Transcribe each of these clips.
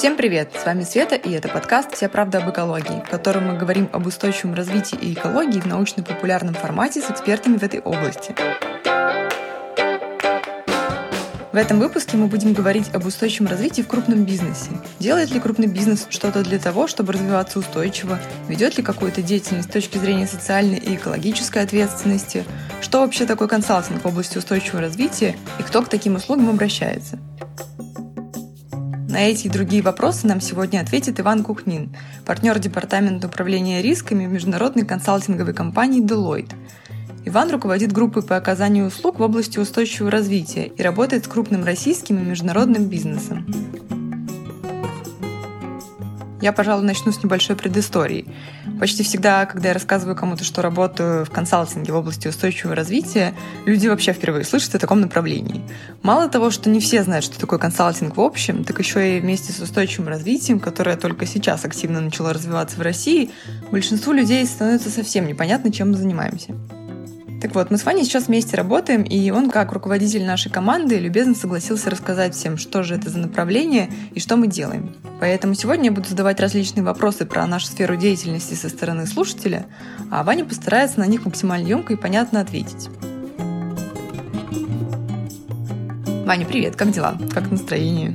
Всем привет! С вами Света, и это подкаст «Вся правда об экологии», в котором мы говорим об устойчивом развитии и экологии в научно-популярном формате с экспертами в этой области. В этом выпуске мы будем говорить об устойчивом развитии в крупном бизнесе. Делает ли крупный бизнес что-то для того, чтобы развиваться устойчиво? Ведет ли какую-то деятельность с точки зрения социальной и экологической ответственности? Что вообще такое консалтинг в области устойчивого развития и кто к таким услугам обращается? На эти и другие вопросы нам сегодня ответит Иван Кухнин, партнер Департамента управления рисками международной консалтинговой компании Deloitte. Иван руководит группой по оказанию услуг в области устойчивого развития и работает с крупным российским и международным бизнесом. Я, пожалуй, начну с небольшой предыстории. Почти всегда, когда я рассказываю кому-то, что работаю в консалтинге в области устойчивого развития, люди вообще впервые слышат о таком направлении. Мало того, что не все знают, что такое консалтинг в общем, так еще и вместе с устойчивым развитием, которое только сейчас активно начало развиваться в России, большинству людей становится совсем непонятно, чем мы занимаемся. Так вот, мы с Ваней сейчас вместе работаем, и он, как руководитель нашей команды, любезно согласился рассказать всем, что же это за направление и что мы делаем. Поэтому сегодня я буду задавать различные вопросы про нашу сферу деятельности со стороны слушателя, а Ваня постарается на них максимально емко и понятно ответить. Ваня, привет, как дела? Как настроение?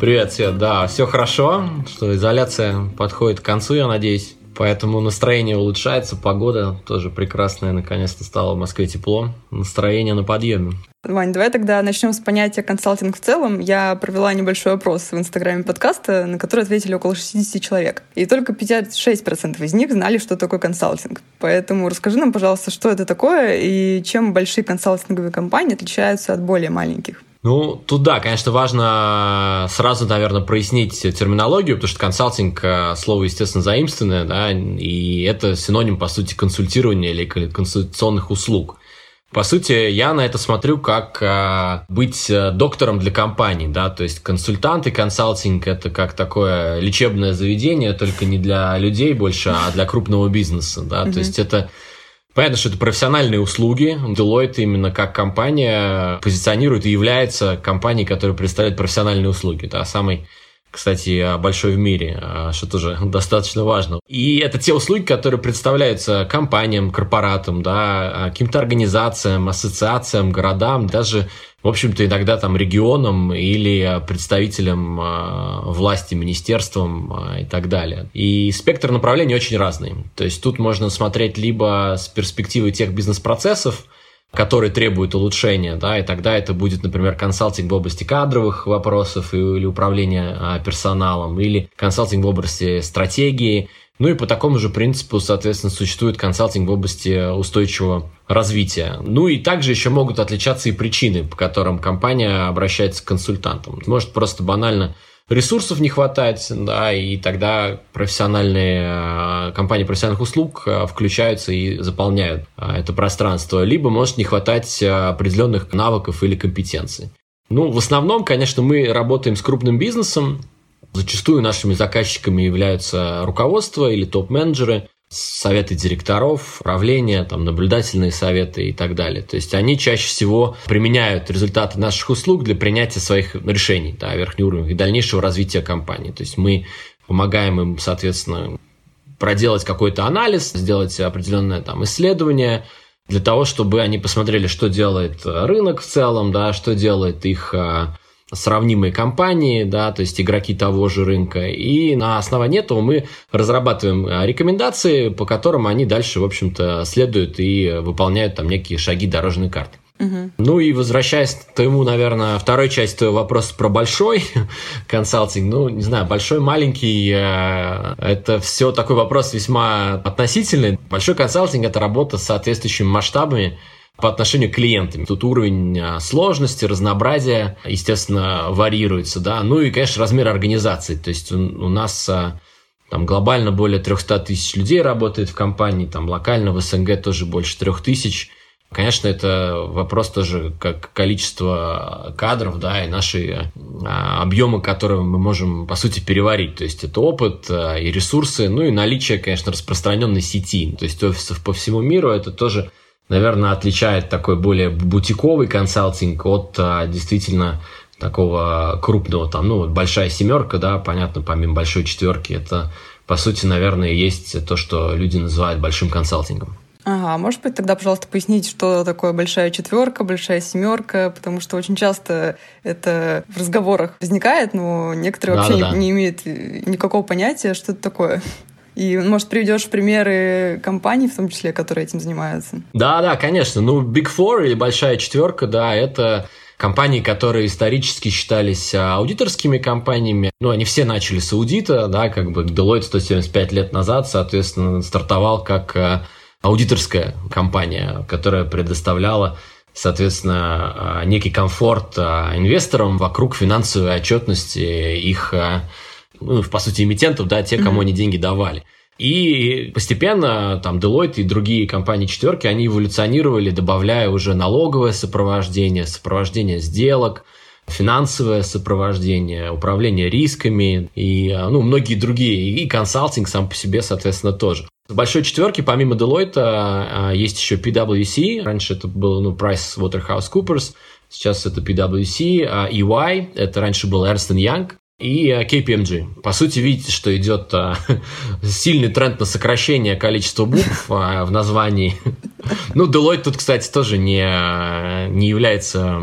Привет, Свет, да, все хорошо, что изоляция подходит к концу, я надеюсь. Поэтому настроение улучшается, погода тоже прекрасная, наконец-то стало в Москве тепло, настроение на подъеме. Вань, давай тогда начнем с понятия консалтинг в целом. Я провела небольшой опрос в инстаграме подкаста, на который ответили около 60 человек. И только 56% из них знали, что такое консалтинг. Поэтому расскажи нам, пожалуйста, что это такое и чем большие консалтинговые компании отличаются от более маленьких. Ну, тут да, конечно, важно сразу, наверное, прояснить терминологию, потому что консалтинг э, слово, естественно, заимственное, да, и это синоним, по сути, консультирования или консультационных услуг. По сути, я на это смотрю как а, быть э, доктором для компании, да, то есть консультант и консалтинг это как такое лечебное заведение, только не для людей больше, а для крупного бизнеса, да, mm-hmm. то есть это Понятно, что это профессиональные услуги. Deloitte именно как компания позиционирует и является компанией, которая представляет профессиональные услуги. Да, самый кстати, большой в мире, а, что тоже достаточно важно. И это те услуги, которые представляются компаниям, корпоратам, да, а, каким-то организациям, ассоциациям, городам, даже в общем-то, иногда там регионам или представителям э, власти, министерствам и так далее. И спектр направлений очень разный. То есть тут можно смотреть либо с перспективы тех бизнес-процессов, которые требуют улучшения, да, и тогда это будет, например, консалтинг в области кадровых вопросов или управления а, персоналом, или консалтинг в области стратегии, ну и по такому же принципу, соответственно, существует консалтинг в области устойчивого развития. Ну и также еще могут отличаться и причины, по которым компания обращается к консультантам. Может просто банально ресурсов не хватать, да, и тогда профессиональные э, компании профессиональных услуг э, включаются и заполняют э, это пространство. Либо может не хватать определенных навыков или компетенций. Ну, в основном, конечно, мы работаем с крупным бизнесом, Зачастую нашими заказчиками являются руководство или топ-менеджеры, советы директоров, правления, там, наблюдательные советы и так далее. То есть они чаще всего применяют результаты наших услуг для принятия своих решений да, верхнего уровня и дальнейшего развития компании. То есть мы помогаем им, соответственно, проделать какой-то анализ, сделать определенное там исследование, для того, чтобы они посмотрели, что делает рынок в целом, да, что делает их а, сравнимые компании, да, то есть игроки того же рынка. И на основании этого мы разрабатываем а, рекомендации, по которым они дальше, в общем-то, следуют и выполняют там некие шаги дорожной карты. Угу. Ну и возвращаясь к твоему, наверное, второй части твоего вопроса про большой консалтинг, ну, не знаю, большой, маленький, э, это все такой вопрос весьма относительный. Большой консалтинг – это работа с соответствующими масштабами, по отношению к клиентам. Тут уровень а, сложности, разнообразия, естественно, варьируется, да. Ну и, конечно, размер организации. То есть у, у нас а, там глобально более 300 тысяч людей работает в компании, там локально в СНГ тоже больше 3 тысяч. Конечно, это вопрос тоже как количество кадров, да, и наши а, объемы, которые мы можем, по сути, переварить. То есть это опыт и ресурсы, ну и наличие, конечно, распространенной сети. То есть офисов по всему миру, это тоже наверное, отличает такой более бутиковый консалтинг от а, действительно такого крупного, там, ну, вот большая семерка, да, понятно, помимо большой четверки, это, по сути, наверное, есть то, что люди называют большим консалтингом. Ага, может быть, тогда, пожалуйста, пояснить, что такое большая четверка, большая семерка, потому что очень часто это в разговорах возникает, но некоторые да, вообще да, не, да. не имеют никакого понятия, что это такое. И, может, приведешь примеры компаний, в том числе, которые этим занимаются? Да, да, конечно. Ну, Big Four или Большая Четверка, да, это компании, которые исторически считались а, аудиторскими компаниями. Ну, они все начали с аудита, да, как бы Deloitte 175 лет назад, соответственно, стартовал как а, аудиторская компания, которая предоставляла соответственно, а, некий комфорт инвесторам вокруг финансовой отчетности их ну, по сути, эмитентов, да, те, кому mm-hmm. они деньги давали. И постепенно там Deloitte и другие компании четверки, они эволюционировали, добавляя уже налоговое сопровождение, сопровождение сделок, финансовое сопровождение, управление рисками и ну, многие другие. И консалтинг сам по себе, соответственно, тоже. В большой четверке, помимо Deloitte, а, есть еще PwC. Раньше это был ну, PricewaterhouseCoopers, сейчас это PwC. А EY, это раньше был Ernst Young и KPMG. По сути, видите, что идет а, сильный тренд на сокращение количества букв а, в названии. Ну, Deloitte тут, кстати, тоже не, не является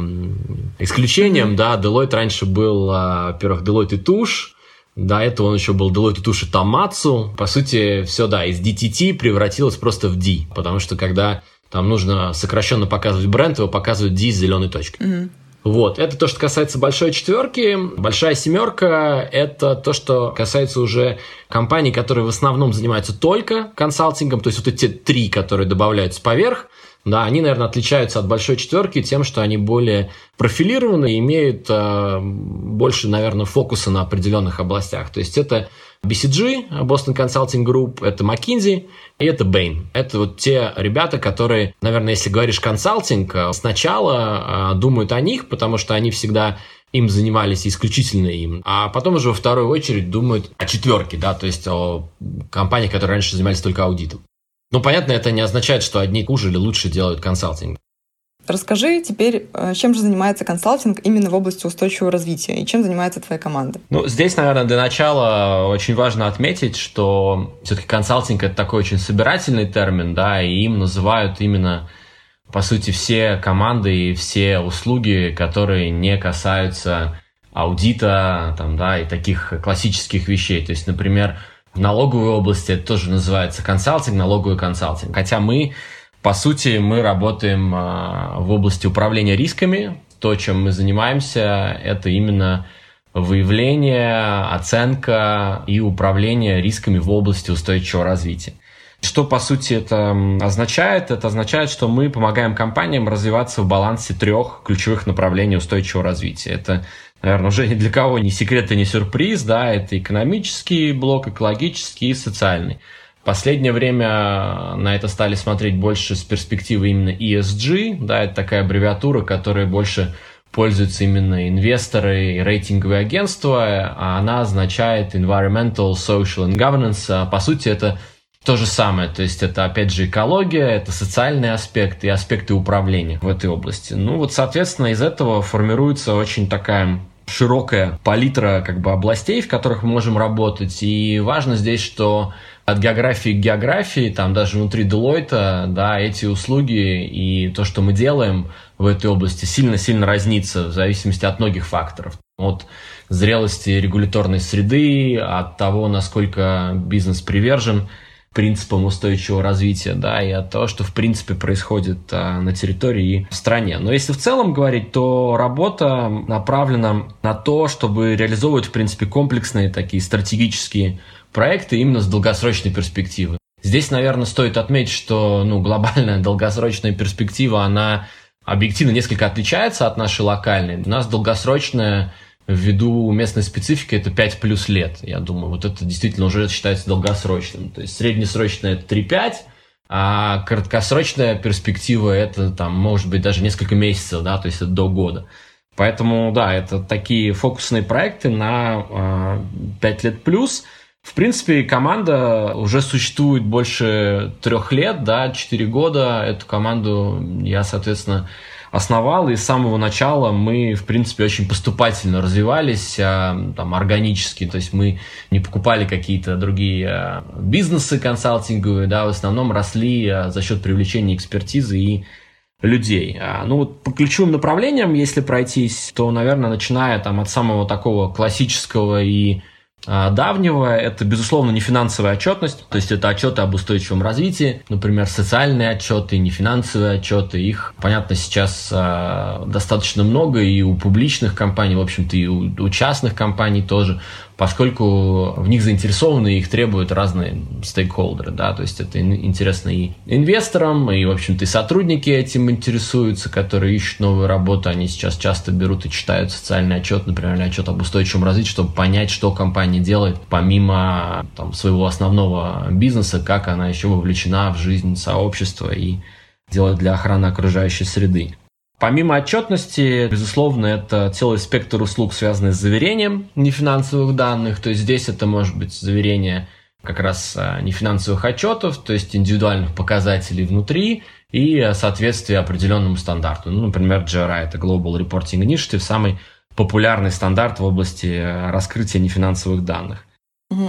исключением. Да, Deloitte раньше был, а, во-первых, Deloitte и Туш. До этого он еще был Deloitte и Туш и Тамацу. По сути, все, да, из DTT превратилось просто в D. Потому что когда там нужно сокращенно показывать бренд, его показывают D с зеленой точкой. Mm-hmm. Вот, это то, что касается большой четверки. Большая семерка – это то, что касается уже компаний, которые в основном занимаются только консалтингом, то есть вот эти три, которые добавляются поверх, да, они, наверное, отличаются от большой четверки тем, что они более профилированы и имеют э, больше, наверное, фокуса на определенных областях. То есть это BCG, Boston Consulting Group, это McKinsey и это Bain. Это вот те ребята, которые, наверное, если говоришь консалтинг, э, сначала э, думают о них, потому что они всегда им занимались исключительно им, а потом уже во вторую очередь думают о четверке, да, то есть о компаниях, которые раньше занимались только аудитом. Ну, понятно, это не означает, что одни хуже или лучше делают консалтинг. Расскажи теперь, э, чем же занимается консалтинг именно в области устойчивого развития и чем занимается твоя команда? Ну, здесь, наверное, для начала очень важно отметить, что все-таки консалтинг – это такой очень собирательный термин, да, и им называют именно, по сути, все команды и все услуги, которые не касаются аудита, там, да, и таких классических вещей. То есть, например, в налоговой области это тоже называется консалтинг, налоговый консалтинг. Хотя мы по сути, мы работаем а, в области управления рисками. То, чем мы занимаемся, это именно выявление, оценка и управление рисками в области устойчивого развития. Что, по сути, это означает? Это означает, что мы помогаем компаниям развиваться в балансе трех ключевых направлений устойчивого развития. Это, наверное, уже ни для кого не секрет и не сюрприз, да, это экономический блок, экологический и социальный. Последнее время на это стали смотреть больше с перспективы именно ESG, да, это такая аббревиатура, которая больше пользуются именно инвесторы и рейтинговые агентства, а она означает Environmental, Social and Governance. А по сути, это то же самое, то есть это опять же экология, это социальный аспект и аспекты управления в этой области. Ну вот, соответственно, из этого формируется очень такая широкая палитра как бы областей, в которых мы можем работать. И важно здесь, что от географии к географии, там даже внутри Deloitte, да, эти услуги и то, что мы делаем в этой области, сильно-сильно разнится в зависимости от многих факторов. От зрелости регуляторной среды, от того, насколько бизнес привержен принципам устойчивого развития, да, и от того, что в принципе происходит а, на территории и в стране. Но если в целом говорить, то работа направлена на то, чтобы реализовывать в принципе комплексные такие стратегические проекты именно с долгосрочной перспективы. Здесь, наверное, стоит отметить, что ну, глобальная долгосрочная перспектива, она объективно несколько отличается от нашей локальной. У нас долгосрочная ввиду местной специфики это 5 плюс лет. Я думаю, вот это действительно уже считается долгосрочным. То есть среднесрочная это 3-5, а краткосрочная перспектива это там может быть даже несколько месяцев, да, то есть это до года. Поэтому, да, это такие фокусные проекты на э, 5 лет плюс – в принципе, команда уже существует больше трех лет, да, четыре года. Эту команду я, соответственно, основал, и с самого начала мы, в принципе, очень поступательно развивались, а, там, органически, то есть мы не покупали какие-то другие а, бизнесы консалтинговые, да, в основном росли а, за счет привлечения экспертизы и людей. Ну вот по ключевым направлениям, если пройтись, то, наверное, начиная там от самого такого классического и давнего. Это, безусловно, не финансовая отчетность, то есть это отчеты об устойчивом развитии, например, социальные отчеты, не финансовые отчеты. Их, понятно, сейчас э, достаточно много и у публичных компаний, в общем-то, и у частных компаний тоже поскольку в них заинтересованы и их требуют разные стейкхолдеры, да, то есть это интересно и инвесторам, и, в общем-то, и сотрудники этим интересуются, которые ищут новую работу, они сейчас часто берут и читают социальный отчет, например, отчет об устойчивом развитии, чтобы понять, что компания делает помимо там, своего основного бизнеса, как она еще вовлечена в жизнь сообщества и делает для охраны окружающей среды. Помимо отчетности, безусловно, это целый спектр услуг, связанный с заверением нефинансовых данных. То есть здесь это может быть заверение как раз а, нефинансовых отчетов, то есть индивидуальных показателей внутри и соответствие определенному стандарту. Ну, например, GRI – это Global Reporting Initiative, самый популярный стандарт в области а, раскрытия нефинансовых данных.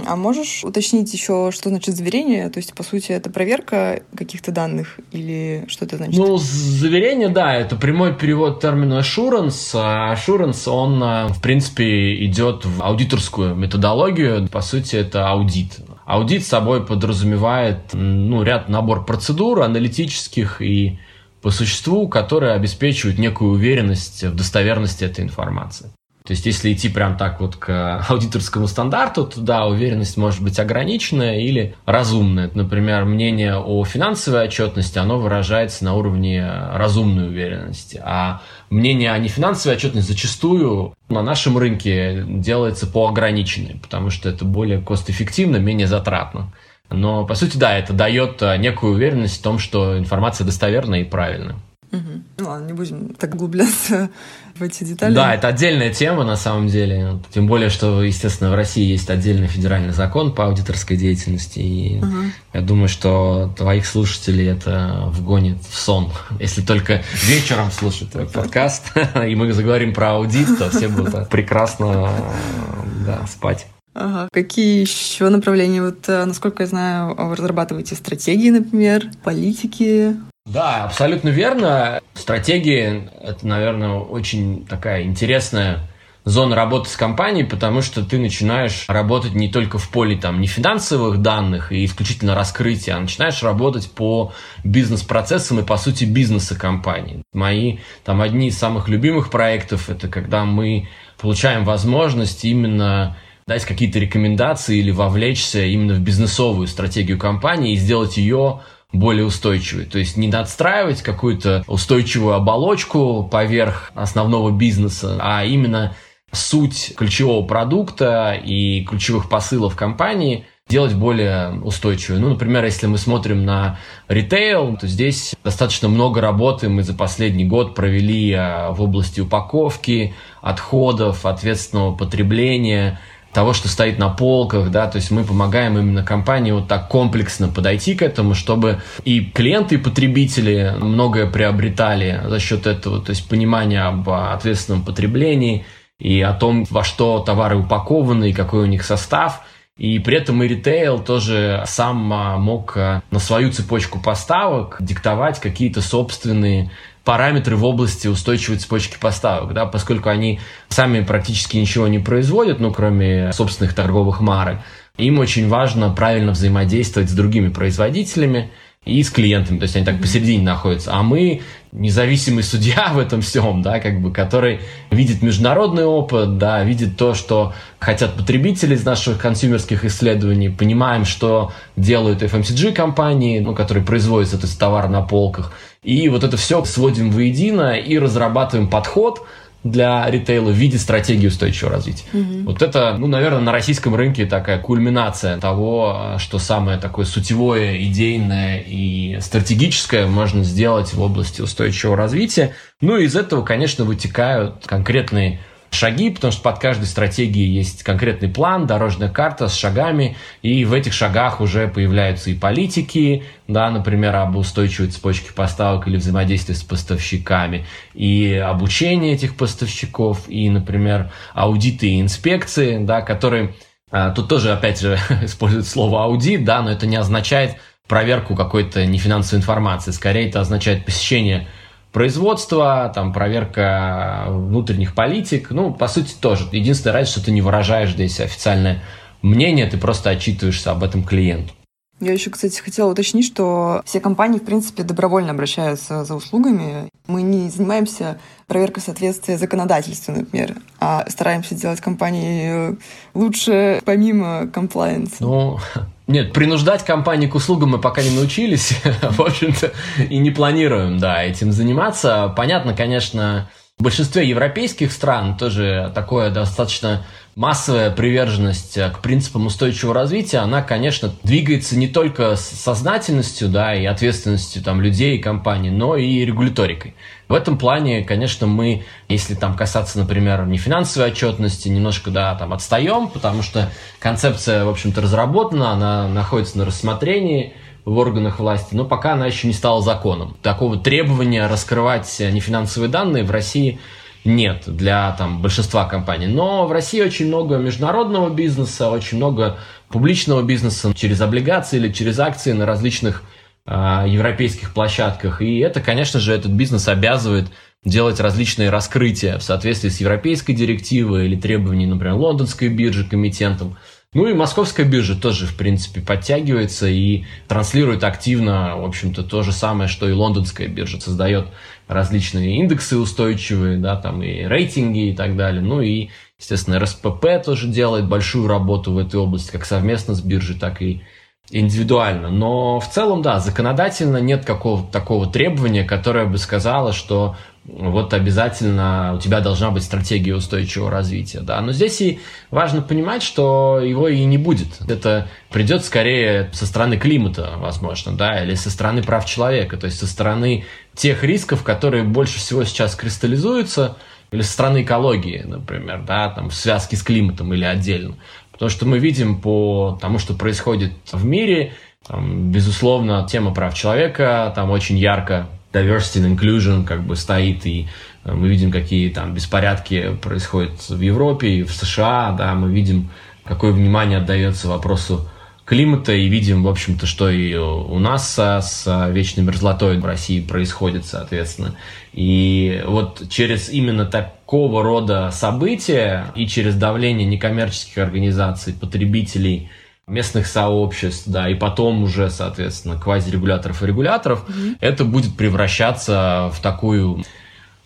А можешь уточнить еще, что значит заверение? То есть, по сути, это проверка каких-то данных или что это значит? Ну, заверение, да, это прямой перевод термина assurance. Assurance, он, а, в принципе, идет в аудиторскую методологию. По сути, это аудит. Аудит собой подразумевает ну, ряд набор процедур аналитических и по существу, которые обеспечивают некую уверенность в достоверности этой информации. То есть, если идти прям так вот к аудиторскому стандарту, то да, уверенность может быть ограниченная или разумная. Например, мнение о финансовой отчетности, оно выражается на уровне разумной уверенности. А мнение о нефинансовой отчетности зачастую на нашем рынке делается по ограниченной, потому что это более кост-эффективно, менее затратно. Но, по сути, да, это дает некую уверенность в том, что информация достоверная и правильная. Угу. Ну ладно, не будем так углубляться в эти детали. Да, это отдельная тема на самом деле. Тем более, что, естественно, в России есть отдельный федеральный закон по аудиторской деятельности. И угу. я думаю, что твоих слушателей это вгонит в сон. Если только вечером слушать твой подкаст, и мы заговорим про аудит, то все будут прекрасно да, спать. Ага. Какие еще направления? Вот, э, насколько я знаю, вы разрабатываете стратегии, например, политики, да, абсолютно верно. Стратегия – это, наверное, очень такая интересная зона работы с компанией, потому что ты начинаешь работать не только в поле там не финансовых данных и исключительно раскрытия, а начинаешь работать по бизнес-процессам и по сути бизнеса компании. Мои там одни из самых любимых проектов это когда мы получаем возможность именно дать какие-то рекомендации или вовлечься именно в бизнесовую стратегию компании и сделать ее более устойчивый. То есть не надстраивать какую-то устойчивую оболочку поверх основного бизнеса, а именно суть ключевого продукта и ключевых посылов компании делать более устойчивой. Ну, например, если мы смотрим на ритейл, то здесь достаточно много работы мы за последний год провели а, в области упаковки, отходов, ответственного потребления – того, что стоит на полках, да, то есть мы помогаем именно компании вот так комплексно подойти к этому, чтобы и клиенты, и потребители многое приобретали за счет этого, то есть понимание об ответственном потреблении и о том, во что товары упакованы и какой у них состав – и при этом и ритейл тоже сам а, мог а, на свою цепочку поставок диктовать какие-то собственные параметры в области устойчивой цепочки поставок, да, поскольку они сами практически ничего не производят, ну, кроме собственных торговых марок. Им очень важно правильно взаимодействовать с другими производителями, и с клиентами, то есть они так посередине находятся. А мы независимый судья в этом всем, да, как бы, который видит международный опыт, да, видит то, что хотят потребители из наших консюмерских исследований, понимаем, что делают FMCG компании, ну, которые производят этот товар на полках, и вот это все сводим воедино и разрабатываем подход, для ритейла в виде стратегии устойчивого развития. Угу. Вот это, ну, наверное, на российском рынке такая кульминация того, что самое такое сутевое, идейное и стратегическое можно сделать в области устойчивого развития. Ну, из этого, конечно, вытекают конкретные шаги, потому что под каждой стратегией есть конкретный план, дорожная карта с шагами, и в этих шагах уже появляются и политики, да, например, об устойчивой цепочке поставок или взаимодействии с поставщиками, и обучение этих поставщиков, и, например, аудиты и инспекции, да, которые а, Тут тоже, опять же, используют слово аудит, да, но это не означает проверку какой-то нефинансовой информации. Скорее, это означает посещение производства, там, проверка внутренних политик. Ну, по сути, тоже. Единственное, разница, что ты не выражаешь здесь официальное мнение, ты просто отчитываешься об этом клиенту. Я еще, кстати, хотела уточнить, что все компании, в принципе, добровольно обращаются за услугами. Мы не занимаемся проверкой соответствия законодательству, например, а стараемся делать компании лучше помимо комплайенса. Ну, нет, принуждать компании к услугам мы пока не научились, в общем-то, и не планируем, да, этим заниматься. Понятно, конечно, в большинстве европейских стран тоже такое достаточно массовая приверженность к принципам устойчивого развития, она, конечно, двигается не только с сознательностью, да, и ответственностью там людей и компаний, но и регуляторикой. В этом плане, конечно, мы, если там касаться, например, не финансовой отчетности, немножко, да, там отстаем, потому что концепция, в общем-то, разработана, она находится на рассмотрении, в органах власти, но пока она еще не стала законом. Такого требования раскрывать нефинансовые данные в России нет для там, большинства компаний. Но в России очень много международного бизнеса, очень много публичного бизнеса через облигации или через акции на различных э, европейских площадках. И это, конечно же, этот бизнес обязывает делать различные раскрытия в соответствии с европейской директивой или требованиями, например, лондонской биржи комитентом. Ну и московская биржа тоже, в принципе, подтягивается и транслирует активно, в общем-то, то же самое, что и лондонская биржа. Создает различные индексы устойчивые, да, там и рейтинги и так далее. Ну и, естественно, РСПП тоже делает большую работу в этой области, как совместно с биржей, так и индивидуально. Но в целом, да, законодательно нет какого-то такого требования, которое бы сказало, что вот обязательно у тебя должна быть стратегия устойчивого развития. Да? Но здесь и важно понимать, что его и не будет. Это придет скорее со стороны климата, возможно, да, или со стороны прав человека, то есть со стороны тех рисков, которые больше всего сейчас кристаллизуются, или со стороны экологии, например, да, там, в связке с климатом или отдельно. Потому что мы видим по тому, что происходит в мире, там, безусловно, тема прав человека там очень ярко diversity and inclusion как бы стоит, и э, мы видим, какие там беспорядки происходят в Европе и в США, да, мы видим, какое внимание отдается вопросу климата, и видим, в общем-то, что и у нас с, с вечной мерзлотой в России происходит, соответственно. И вот через именно такого рода события и через давление некоммерческих организаций, потребителей – местных сообществ, да, и потом уже, соответственно, квазирегуляторов и регуляторов, mm-hmm. это будет превращаться в такую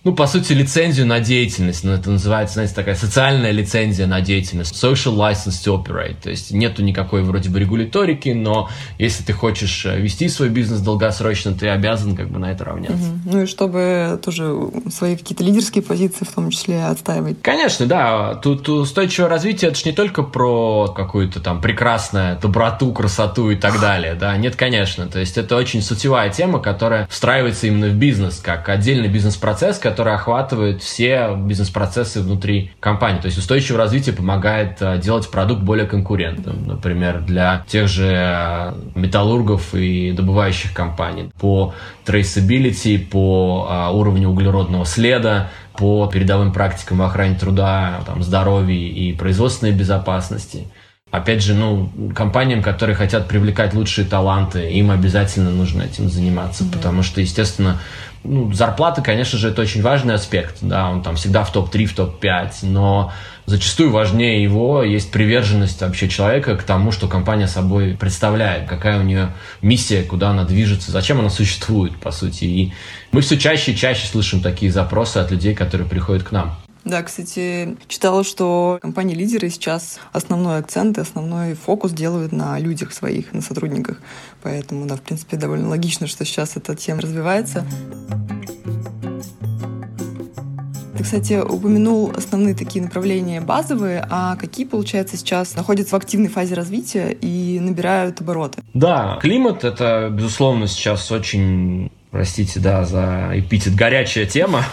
ну, по сути, лицензию на деятельность. Ну, это называется, знаете, такая социальная лицензия на деятельность. Social license to operate. То есть нету никакой вроде бы регуляторики, но если ты хочешь э, вести свой бизнес долгосрочно, ты обязан как бы на это равняться. Угу. Ну и чтобы тоже свои какие-то лидерские позиции в том числе отстаивать. Конечно, да. Тут устойчивое развитие это же не только про какую-то там прекрасную доброту, красоту и так далее. Да, нет, конечно. То есть это очень сутевая тема, которая встраивается именно в бизнес, как отдельный бизнес-процесс, который которая охватывает все бизнес-процессы внутри компании. То есть устойчивое развитие помогает э, делать продукт более конкурентным. Например, для тех же э, металлургов и добывающих компаний. По traceability, по э, уровню углеродного следа, по передовым практикам в охране труда, там, здоровья и производственной безопасности. Опять же, ну, компаниям, которые хотят привлекать лучшие таланты, им обязательно нужно этим заниматься, mm-hmm. потому что, естественно, ну, зарплата, конечно же, это очень важный аспект, да, он там всегда в топ-3, в топ-5, но зачастую важнее его есть приверженность вообще человека к тому, что компания собой представляет, какая у нее миссия, куда она движется, зачем она существует, по сути. И мы все чаще и чаще слышим такие запросы от людей, которые приходят к нам. Да, кстати, читала, что компании-лидеры сейчас основной акцент и основной фокус делают на людях своих, на сотрудниках. Поэтому, да, в принципе, довольно логично, что сейчас эта тема развивается. Ты, кстати, упомянул основные такие направления базовые, а какие, получается, сейчас находятся в активной фазе развития и набирают обороты? Да, климат — это, безусловно, сейчас очень простите, да, за эпитет, горячая тема.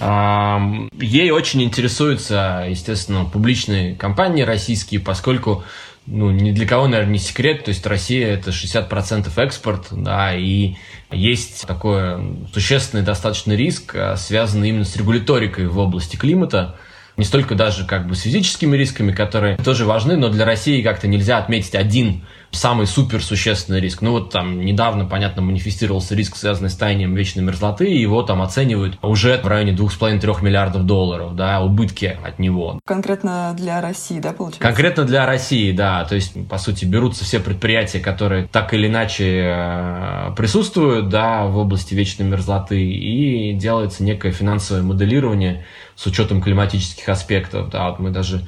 Ей очень интересуются, естественно, публичные компании российские, поскольку ну, ни для кого, наверное, не секрет, то есть Россия это 60% экспорт, да, и есть такой существенный достаточно риск, а, связанный именно с регуляторикой в области климата, не столько даже как бы с физическими рисками, которые тоже важны, но для России как-то нельзя отметить один самый супер существенный риск. Ну вот там недавно, понятно, манифестировался риск, связанный с таянием вечной мерзлоты, и его там оценивают уже в районе 2,5-3 миллиардов долларов, да, убытки от него. Конкретно для России, да, получается? Конкретно для России, да. То есть, по сути, берутся все предприятия, которые так или иначе э, присутствуют, да, в области вечной мерзлоты, и делается некое финансовое моделирование с учетом климатических аспектов, да, вот мы даже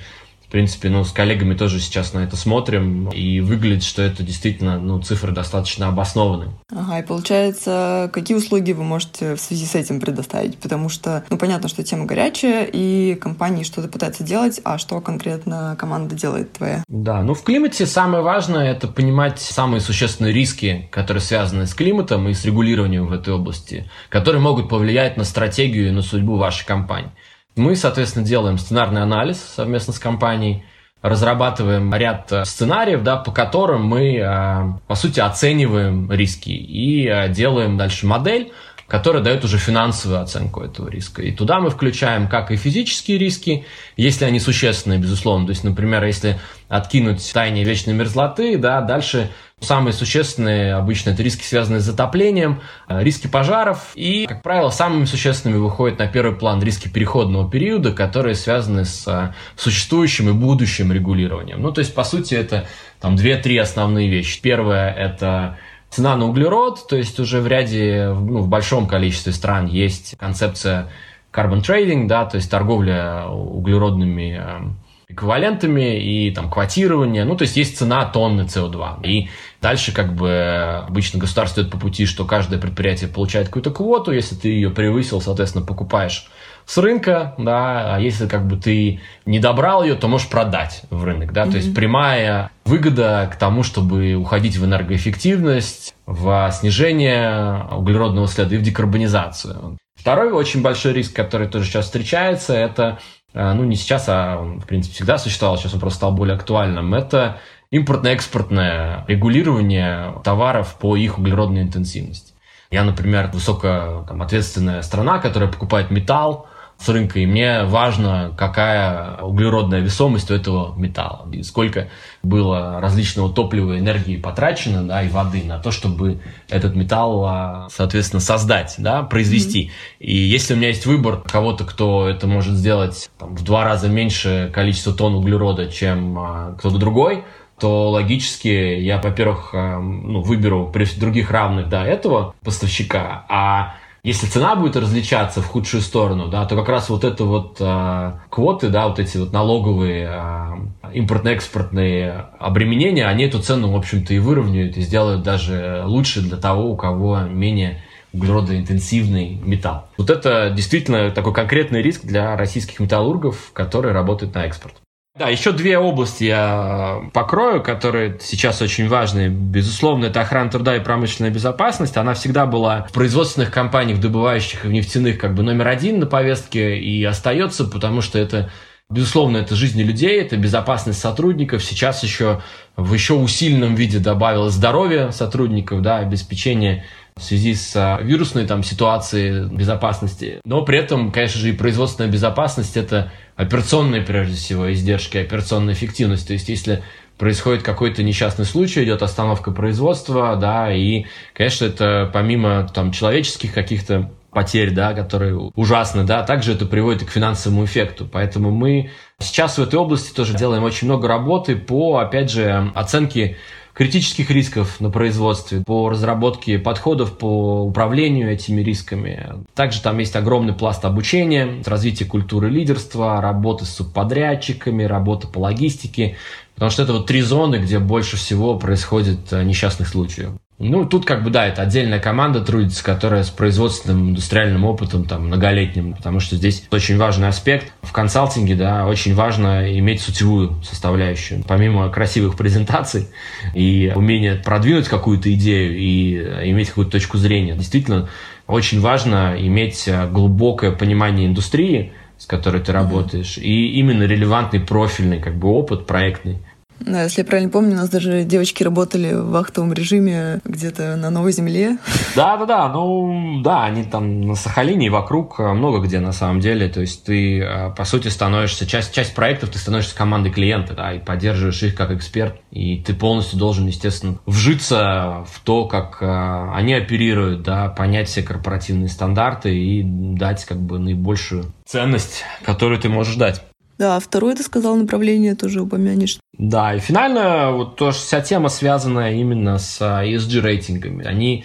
принципе, ну, с коллегами тоже сейчас на это смотрим, и выглядит, что это действительно, ну, цифры достаточно обоснованы. Ага, и получается, какие услуги вы можете в связи с этим предоставить? Потому что, ну, понятно, что тема горячая, и компании что-то пытаются делать, а что конкретно команда делает твоя? Да, ну, в климате самое важное – это понимать самые существенные риски, которые связаны с климатом и с регулированием в этой области, которые могут повлиять на стратегию и на судьбу вашей компании. Мы, соответственно, делаем сценарный анализ совместно с компанией, разрабатываем ряд э, сценариев, да, по которым мы, э, по сути, оцениваем риски и э, делаем дальше модель, которая дает уже финансовую оценку этого риска. И туда мы включаем как и физические риски, если они существенные, безусловно. То есть, например, если откинуть таяние вечной мерзлоты, да, дальше Самые существенные обычно это риски, связанные с затоплением, э, риски пожаров. И, как правило, самыми существенными выходят на первый план риски переходного периода, которые связаны с э, существующим и будущим регулированием. Ну, то есть, по сути, это там две-три основные вещи. Первое – это цена на углерод, то есть уже в ряде, ну, в большом количестве стран есть концепция carbon trading, да, то есть торговля углеродными э, эквивалентами и там квотирование. Ну, то есть есть цена тонны CO2. И дальше как бы обычно государство идет по пути, что каждое предприятие получает какую-то квоту. Если ты ее превысил, соответственно, покупаешь с рынка, да, а если как бы ты не добрал ее, то можешь продать в рынок, да, mm-hmm. то есть прямая выгода к тому, чтобы уходить в энергоэффективность, в снижение углеродного следа и в декарбонизацию. Второй очень большой риск, который тоже сейчас встречается, это Э, ну не сейчас, а в принципе всегда существовал, сейчас он просто стал более актуальным, это импортно-экспортное регулирование товаров по их углеродной интенсивности. Я, например, высоко там, ответственная страна, которая покупает металл, с рынка, и мне важно, какая углеродная весомость у этого металла, и сколько было различного топлива, энергии потрачено, да, и воды на то, чтобы этот металл, а, соответственно, создать, да, произвести. Mm-hmm. И если у меня есть выбор кого-то, кто это может сделать там, в два раза меньше количество тонн углерода, чем а, кто-то другой, то логически я, во-первых, а, ну, выберу при других равных до да, этого поставщика, а если цена будет различаться в худшую сторону, да, то как раз вот это вот э, квоты, да, вот эти вот налоговые э, импортно-экспортные обременения, они эту цену, в общем-то, и выровняют, и сделают даже лучше для того, у кого менее углеродоинтенсивный металл. Вот это действительно такой конкретный риск для российских металлургов, которые работают на экспорт. Да, еще две области я покрою, которые сейчас очень важны. Безусловно, это охрана труда и промышленная безопасность. Она всегда была в производственных компаниях, добывающих и в нефтяных, как бы номер один на повестке и остается, потому что это Безусловно, это жизни людей, это безопасность сотрудников. Сейчас еще в еще усиленном виде добавилось здоровье сотрудников, да, обеспечение в связи с а, вирусной там, ситуацией безопасности. Но при этом, конечно же, и производственная безопасность – это операционные, прежде всего, издержки, операционная эффективность. То есть, если происходит какой-то несчастный случай, идет остановка производства, да, и, конечно, это помимо там человеческих каких-то потерь, да, которые ужасны, да, также это приводит к финансовому эффекту. Поэтому мы сейчас в этой области тоже делаем очень много работы по, опять же, оценке критических рисков на производстве, по разработке подходов по управлению этими рисками. Также там есть огромный пласт обучения, развитие культуры лидерства, работы с субподрядчиками, работа по логистике, потому что это вот три зоны, где больше всего происходит э, несчастных случаев. Ну, тут как бы, да, это отдельная команда трудится, которая с производственным индустриальным опытом там многолетним, потому что здесь очень важный аспект. В консалтинге, да, очень важно иметь сутевую составляющую. Помимо красивых презентаций и умения продвинуть какую-то идею и иметь какую-то точку зрения, действительно очень важно иметь глубокое понимание индустрии, с которой ты работаешь, и именно релевантный профильный как бы опыт проектный. Да, если я правильно помню, у нас даже девочки работали в вахтовом режиме где-то на Новой Земле. Да, да, да. Ну, да, они там на Сахалине и вокруг э, много где на самом деле. То есть ты, э, по сути, становишься, часть, часть проектов ты становишься командой клиента, да, и поддерживаешь их как эксперт. И ты полностью должен, естественно, вжиться в то, как э, они оперируют, да, понять все корпоративные стандарты и дать как бы наибольшую ценность, которую ты можешь дать. Да, второе, ты сказал, направление тоже упомянешь. Да, и финально вот тоже вся тема связанная именно с а, ESG-рейтингами. Они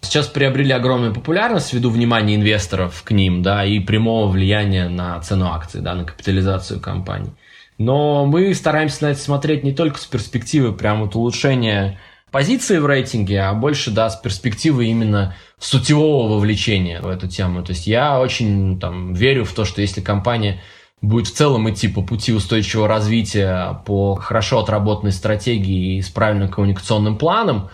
сейчас приобрели огромную популярность ввиду внимания инвесторов к ним, да, и прямого влияния на цену акций, да, на капитализацию компаний. Но мы стараемся на это смотреть не только с перспективы прям вот улучшения позиции в рейтинге, а больше, да, с перспективы именно сутевого вовлечения в эту тему. То есть я очень там верю в то, что если компания будет в целом идти по пути устойчивого развития, по хорошо отработанной стратегии и с правильным коммуникационным планом,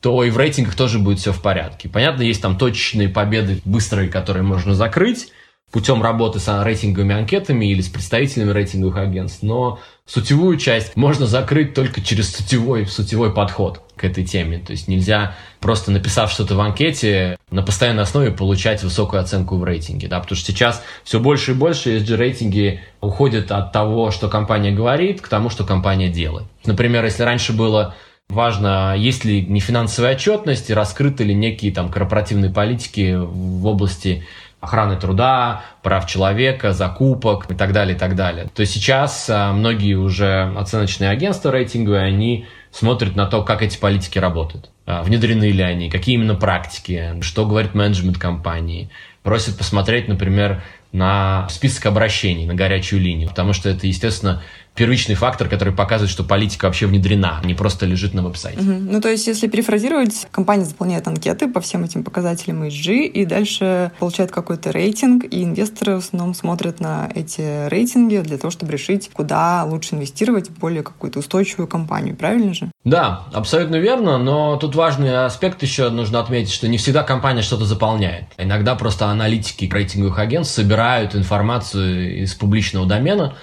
то и в рейтингах тоже будет все в порядке. Понятно, есть там точечные победы быстрые, которые можно закрыть путем работы с рейтинговыми анкетами или с представителями рейтинговых агентств, но сутевую часть можно закрыть только через сутевой, сутевой подход к этой теме. То есть нельзя просто написав что-то в анкете на постоянной основе получать высокую оценку в рейтинге. Да? Потому что сейчас все больше и больше ESG-рейтинги уходят от того, что компания говорит, к тому, что компания делает. Например, если раньше было важно, есть ли нефинансовая отчетность и раскрыты ли некие там корпоративные политики в области охраны труда, прав человека, закупок и так далее, и так далее. То сейчас а, многие уже оценочные агентства рейтинговые, они смотрят на то, как эти политики работают. А, внедрены ли они, какие именно практики, что говорит менеджмент компании. Просят посмотреть, например, на список обращений, на горячую линию, потому что это, естественно, первичный фактор, который показывает, что политика вообще внедрена, не просто лежит на веб-сайте. Угу. Ну, то есть, если перефразировать, компания заполняет анкеты по всем этим показателям ESG и дальше получает какой-то рейтинг, и инвесторы в основном смотрят на эти рейтинги для того, чтобы решить, куда лучше инвестировать в более какую-то устойчивую компанию, правильно же? Да, абсолютно верно, но тут важный аспект еще нужно отметить, что не всегда компания что-то заполняет. Иногда просто аналитики рейтинговых агентств собирают информацию из публичного домена,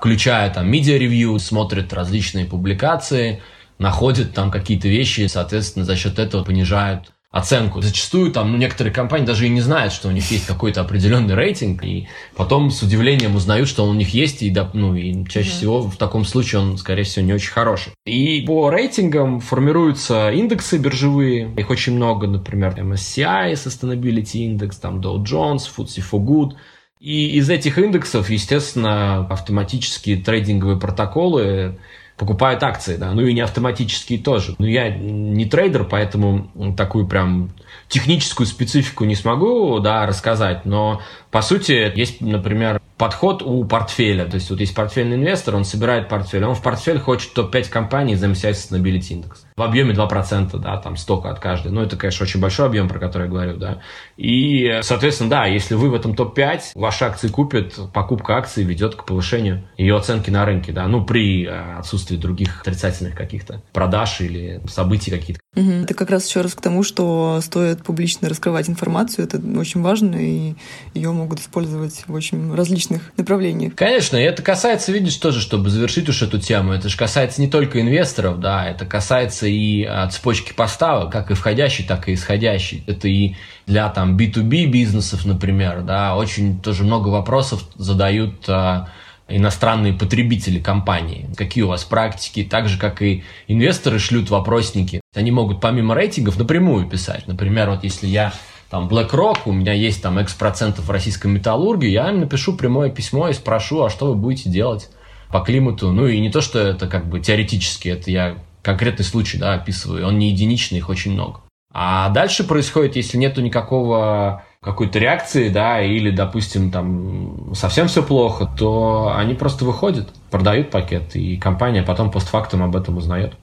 включая там медиа-ревью, смотрят различные публикации, находят там какие-то вещи, и, соответственно, за счет этого понижают оценку. Зачастую там ну, некоторые компании даже и не знают, что у них есть какой-то определенный рейтинг, и потом с удивлением узнают, что он у них есть, и, ну, и чаще mm-hmm. всего в таком случае он, скорее всего, не очень хороший. И по рейтингам формируются индексы биржевые, их очень много, например, MSCI Sustainability Index, там Dow Jones, FTSE for Good – и из этих индексов, естественно, автоматические трейдинговые протоколы покупают акции, да, ну и не автоматические тоже. Но я не трейдер, поэтому такую прям техническую специфику не смогу, да, рассказать, но по сути есть, например, подход у портфеля. То есть вот есть портфельный инвестор, он собирает портфель, он в портфель хочет топ-5 компаний за MSCI Sustainability. В объеме 2%, да, там столько от каждой. Ну, это, конечно, очень большой объем, про который я говорю, да. И, соответственно, да, если вы в этом топ-5, ваши акции купят, покупка акций ведет к повышению ее оценки на рынке, да, ну, при э, отсутствии других отрицательных каких-то продаж или событий каких-то. Угу. Это как раз еще раз к тому, что стоит публично раскрывать информацию, это очень важно, и ее могут использовать в очень различных направлениях. Конечно, и это касается, видишь, тоже, чтобы завершить уж эту тему, это же касается не только инвесторов, да, это касается и а, цепочки поставок, как и входящей, так и исходящей. Это и для там B2B бизнесов, например, да, очень тоже много вопросов задают а, иностранные потребители компании, какие у вас практики, так же, как и инвесторы шлют вопросники. Они могут помимо рейтингов напрямую писать. Например, вот если я там BlackRock, у меня есть там X процентов российской металлургии, я им напишу прямое письмо и спрошу, а что вы будете делать по климату. Ну и не то, что это как бы теоретически, это я конкретный случай да, описываю, он не единичный, их очень много. А дальше происходит, если нету никакого какой-то реакции, да, или, допустим, там совсем все плохо, то они просто выходят, продают пакет, и компания потом постфактум об этом узнает.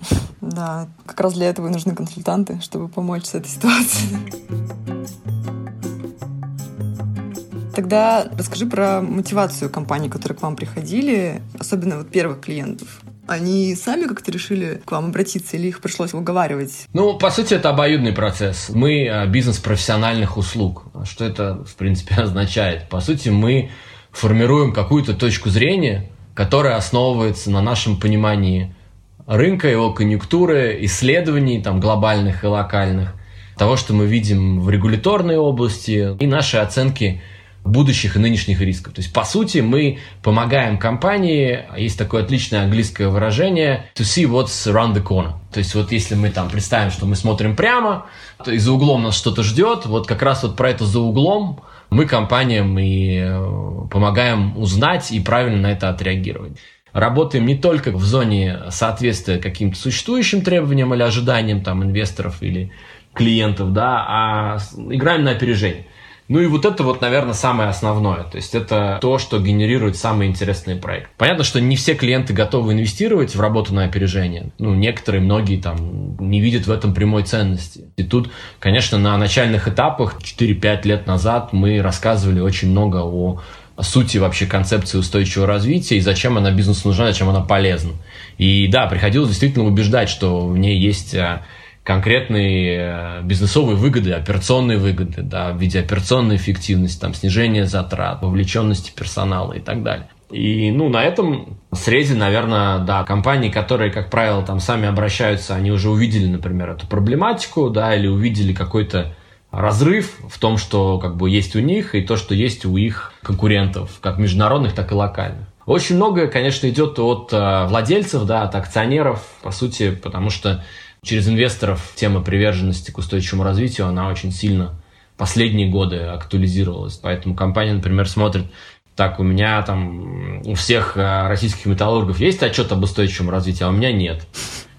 Да, как раз для этого и нужны консультанты, чтобы помочь с этой ситуацией. Тогда расскажи про мотивацию компаний, которые к вам приходили, особенно вот первых клиентов. Они сами как-то решили к вам обратиться или их пришлось уговаривать? Ну, по сути, это обоюдный процесс. Мы э, бизнес профессиональных услуг. Что это, в принципе, означает? По сути, мы формируем какую-то точку зрения, которая основывается на нашем понимании рынка, его конъюнктуры, исследований там, глобальных и локальных, того, что мы видим в регуляторной области и нашей оценки будущих и нынешних рисков. То есть, по сути, мы помогаем компании, есть такое отличное английское выражение, to see what's around the corner. То есть, вот если мы там представим, что мы смотрим прямо, то и за углом нас что-то ждет, вот как раз вот про это за углом мы компаниям и э, помогаем узнать и правильно на это отреагировать. Работаем не только в зоне соответствия каким-то существующим требованиям или ожиданиям там, инвесторов или клиентов, да, а играем на опережение. Ну и вот это вот, наверное, самое основное. То есть это то, что генерирует самый интересный проект. Понятно, что не все клиенты готовы инвестировать в работу на опережение. Ну, некоторые, многие там не видят в этом прямой ценности. И тут, конечно, на начальных этапах 4-5 лет назад мы рассказывали очень много о сути вообще концепции устойчивого развития и зачем она бизнесу нужна, зачем она полезна. И да, приходилось действительно убеждать, что в ней есть а, конкретные э, бизнесовые выгоды, операционные выгоды, да, в виде операционной эффективности, там, снижения затрат, вовлеченности персонала и так далее. И, ну, на этом срезе, наверное, да, компании, которые, как правило, там сами обращаются, они уже увидели, например, эту проблематику, да, или увидели какой-то разрыв в том, что как бы есть у них, и то, что есть у их конкурентов, как международных, так и локальных. Очень многое, конечно, идет от э, владельцев, да, от акционеров, по сути, потому что через инвесторов тема приверженности к устойчивому развитию, она очень сильно последние годы актуализировалась. Поэтому компания, например, смотрит, так, у меня там у всех э, российских металлургов есть отчет об устойчивом развитии, а у меня нет.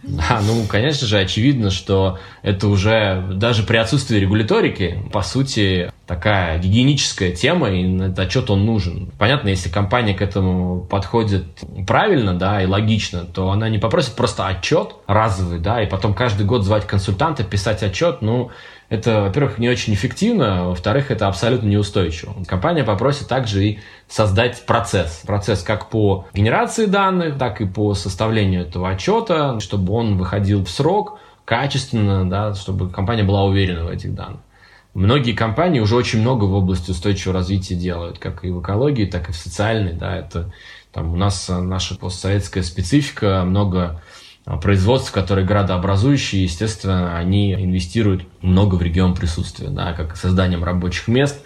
Да, ну, конечно же, очевидно, что это уже даже при отсутствии регуляторики, по сути, такая гигиеническая тема, и этот отчет он нужен. Понятно, если компания к этому подходит правильно, да, и логично, то она не попросит просто отчет разовый, да, и потом каждый год звать консультанта, писать отчет, ну, это, во-первых, не очень эффективно, а во-вторых, это абсолютно неустойчиво. Компания попросит также и создать процесс. Процесс как по генерации данных, так и по составлению этого отчета, чтобы он выходил в срок, качественно, да, чтобы компания была уверена в этих данных. Многие компании уже очень много в области устойчивого развития делают, как и в экологии, так и в социальной. Да, это там у нас наша постсоветская специфика, много производств, которые градообразующие, естественно, они инвестируют много в регион присутствия, да, как созданием рабочих мест,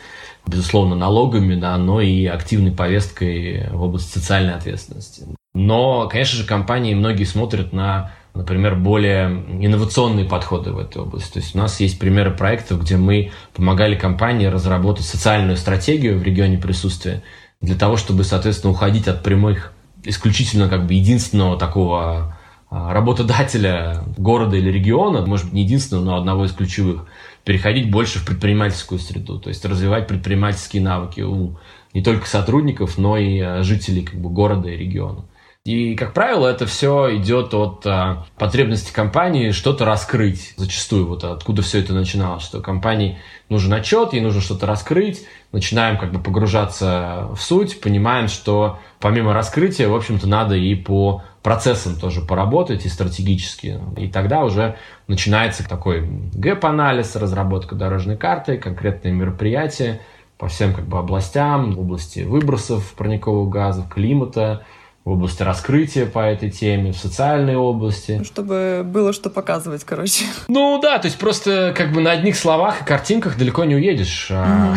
безусловно, налогами, да, но и активной повесткой в области социальной ответственности. Но, конечно же, компании многие смотрят на, например, более инновационные подходы в этой области. То есть у нас есть примеры проектов, где мы помогали компании разработать социальную стратегию в регионе присутствия для того, чтобы, соответственно, уходить от прямых, исключительно как бы единственного такого а, работодателя города или региона, может быть, не единственного, но одного из ключевых, переходить больше в предпринимательскую среду, то есть развивать предпринимательские навыки у не только сотрудников, но и а, жителей как бы, города и региона. И, как правило, это все идет от а, потребности компании что-то раскрыть. Зачастую вот откуда все это начиналось, что компании нужен отчет, ей нужно что-то раскрыть, начинаем как бы погружаться в суть, понимаем, что помимо раскрытия, в общем-то, надо и по процессом тоже поработать стратегически. И тогда уже начинается такой gap -анализ, разработка дорожной карты, конкретные мероприятия по всем как бы областям, области выбросов парниковых газов, климата, в области раскрытия по этой теме, в социальной области. Ну, чтобы было что показывать, короче. Ну да, то есть просто как бы на одних словах и картинках далеко не уедешь. Mm-hmm.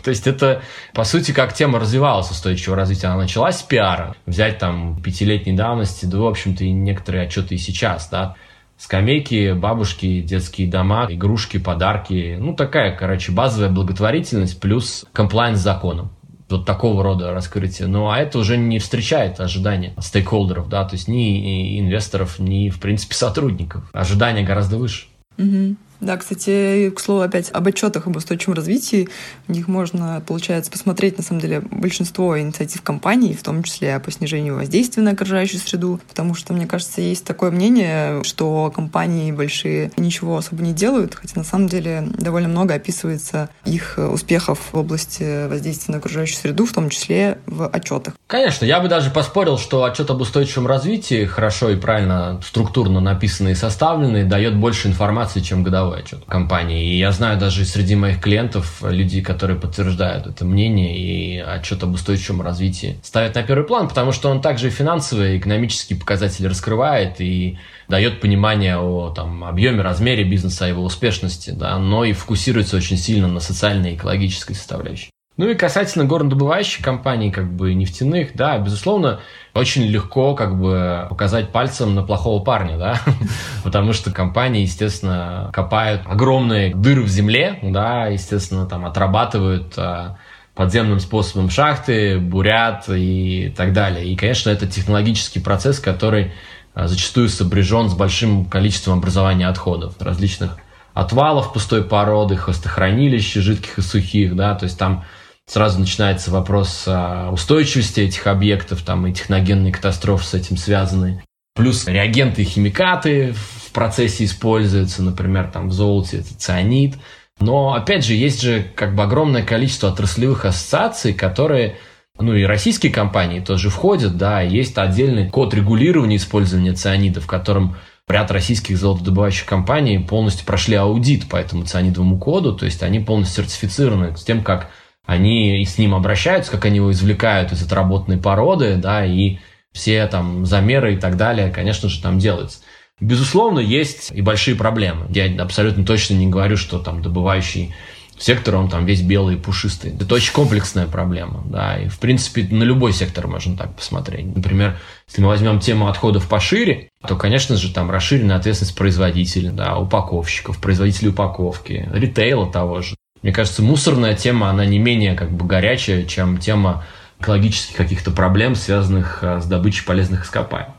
то есть это, по сути, как тема развивалась устойчивого развития. Она началась с пиара. Взять там пятилетней давности, да, в общем-то, и некоторые отчеты и сейчас, да. Скамейки, бабушки, детские дома, игрушки, подарки. Ну, такая, короче, базовая благотворительность плюс комплайн с законом вот такого рода раскрытие. Ну, а это уже не встречает ожидания стейкхолдеров, да, то есть ни инвесторов, ни, в принципе, сотрудников. Ожидания гораздо выше. Угу. Да, кстати, к слову, опять об отчетах об устойчивом развитии. В них можно, получается, посмотреть, на самом деле, большинство инициатив компаний, в том числе по снижению воздействия на окружающую среду, потому что, мне кажется, есть такое мнение, что компании большие ничего особо не делают, хотя на самом деле довольно много описывается их успехов в области воздействия на окружающую среду, в том числе в отчетах. Конечно, я бы даже поспорил, что отчет об устойчивом развитии, хорошо и правильно структурно написанный и составленный, дает больше информации, чем годовой отчет компании. И я знаю даже среди моих клиентов людей, которые подтверждают это мнение и отчет об устойчивом развитии ставят на первый план, потому что он также финансовые, экономические показатели раскрывает и дает понимание о там, объеме, размере бизнеса, его успешности, да, но и фокусируется очень сильно на социальной и экологической составляющей. Ну и касательно горнодобывающих компаний, как бы нефтяных, да, безусловно, очень легко как бы показать пальцем на плохого парня, да, потому что компании, естественно, копают огромные дыры в земле, да, естественно, там отрабатывают а, подземным способом шахты, бурят и так далее. И, конечно, это технологический процесс, который а, зачастую сопряжен с большим количеством образования отходов различных отвалов пустой породы, хвостохранилищ жидких и сухих, да, то есть там сразу начинается вопрос устойчивости этих объектов, там и техногенные катастрофы с этим связаны. Плюс реагенты и химикаты в процессе используются, например, там в золоте это цианид. Но, опять же, есть же как бы огромное количество отраслевых ассоциаций, которые ну и российские компании тоже входят, да, есть отдельный код регулирования использования цианида, в котором ряд российских золотодобывающих компаний полностью прошли аудит по этому цианидовому коду, то есть они полностью сертифицированы с тем, как они с ним обращаются, как они его извлекают из отработанной породы, да, и все там замеры и так далее, конечно же, там делаются. Безусловно, есть и большие проблемы. Я абсолютно точно не говорю, что там добывающий сектор, он там весь белый и пушистый. Это очень комплексная проблема, да, и в принципе на любой сектор можно так посмотреть. Например, если мы возьмем тему отходов пошире, то, конечно же, там расширенная ответственность производителей, да, упаковщиков, производителей упаковки, ритейла того же. Мне кажется, мусорная тема, она не менее как бы горячая, чем тема экологических каких-то проблем, связанных э, с добычей полезных ископаемых.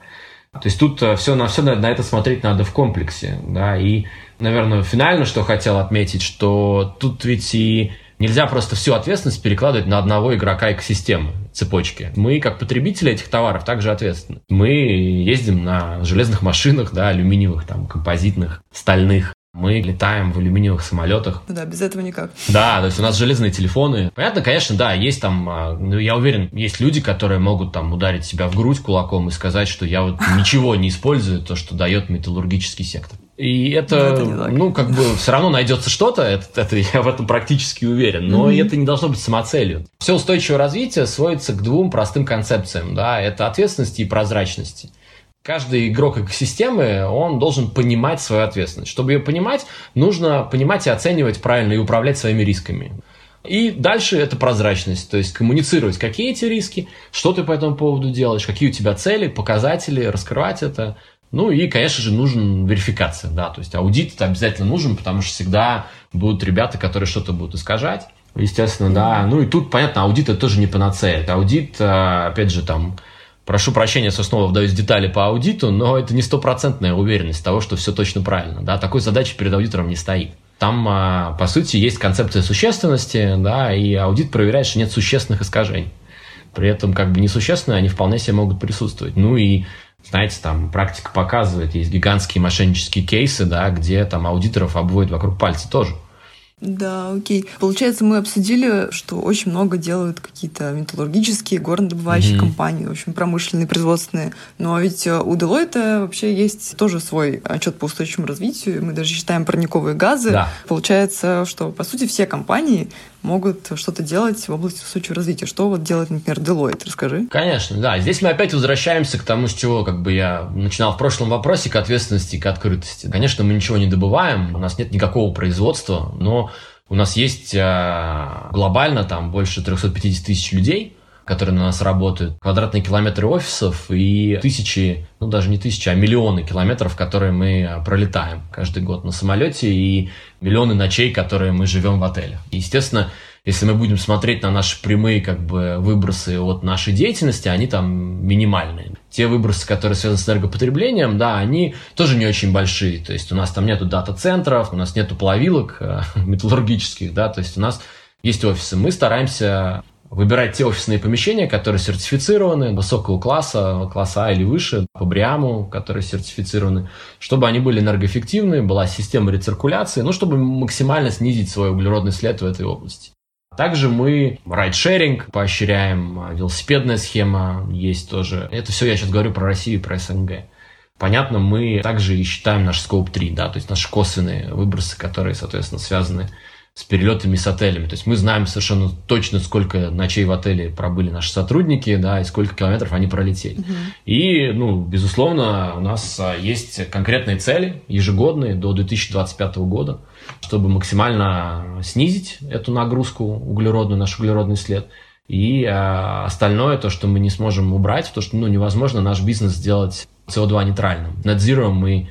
То есть тут э, все на все на это смотреть надо в комплексе, да, и, наверное, финально, что хотел отметить, что тут ведь и нельзя просто всю ответственность перекладывать на одного игрока экосистемы, цепочки. Мы, как потребители этих товаров, также ответственны. Мы ездим на железных машинах, да, алюминиевых, там, композитных, стальных. Мы летаем в алюминиевых самолетах. Ну да, без этого никак. Да, то есть у нас железные телефоны. Понятно, конечно, да, есть там, а, ну, я уверен, есть люди, которые могут там ударить себя в грудь кулаком и сказать, что я вот ничего не использую, то, что дает металлургический сектор. И это, это ну, как бы все равно найдется что-то, это, это я в этом практически уверен, но mm-hmm. это не должно быть самоцелью. Все устойчивое развитие сводится к двум простым концепциям, да, это ответственности и прозрачности каждый игрок экосистемы, он должен понимать свою ответственность. Чтобы ее понимать, нужно понимать и оценивать правильно и управлять своими рисками. И дальше это прозрачность, то есть коммуницировать, какие эти риски, что ты по этому поводу делаешь, какие у тебя цели, показатели, раскрывать это. Ну и, конечно же, нужен верификация, да, то есть аудит это обязательно нужен, потому что всегда будут ребята, которые что-то будут искажать. Естественно, да. Ну и тут, понятно, аудит это тоже не панацея. Это аудит, а, опять же, там, Прошу прощения, что снова вдаюсь детали по аудиту, но это не стопроцентная уверенность того, что все точно правильно. Да? Такой задачи перед аудитором не стоит. Там, а, по сути, есть концепция существенности, да, и аудит проверяет, что нет существенных искажений. При этом, как бы несущественные, они вполне себе могут присутствовать. Ну и, знаете, там практика показывает, есть гигантские мошеннические кейсы, да, где там аудиторов обводят вокруг пальца тоже. Да, окей. Получается, мы обсудили, что очень много делают какие-то металлургические, горнодобывающие mm-hmm. компании, в общем, промышленные, производственные. Но ведь э, у Deloitte вообще есть тоже свой отчет по устойчивому развитию. Мы даже считаем парниковые газы. Да. Получается, что, по сути, все компании могут что-то делать в области устойчивого развития. Что вот делает, например, Deloitte? Расскажи. Конечно, да. Здесь мы опять возвращаемся к тому, с чего как бы я начинал в прошлом вопросе, к ответственности, к открытости. Конечно, мы ничего не добываем, у нас нет никакого производства, но у нас есть а, глобально там больше 350 тысяч людей, которые на нас работают, квадратные километры офисов и тысячи, ну даже не тысячи, а миллионы километров, которые мы пролетаем каждый год на самолете и миллионы ночей, которые мы живем в отеле. естественно, если мы будем смотреть на наши прямые как бы выбросы от нашей деятельности, они там минимальные. Те выбросы, которые связаны с энергопотреблением, да, они тоже не очень большие. То есть у нас там нету дата-центров, у нас нету плавилок э, металлургических, да, то есть у нас есть офисы. Мы стараемся выбирать те офисные помещения, которые сертифицированы высокого класса, класса А или выше, по БРИАМу, которые сертифицированы, чтобы они были энергоэффективны, была система рециркуляции, ну, чтобы максимально снизить свой углеродный след в этой области. Также мы райдшеринг поощряем, велосипедная схема есть тоже. Это все я сейчас говорю про Россию и про СНГ. Понятно, мы также и считаем наш скоп 3, да, то есть наши косвенные выбросы, которые, соответственно, связаны перелетами с отелями. То есть мы знаем совершенно точно, сколько ночей в отеле пробыли наши сотрудники, да, и сколько километров они пролетели. Угу. И, ну, безусловно, у нас а, есть конкретные цели ежегодные до 2025 года, чтобы максимально снизить эту нагрузку углеродную, наш углеродный след. И а, остальное, то, что мы не сможем убрать, то, что ну, невозможно наш бизнес сделать CO2 нейтральным. Net Zero мы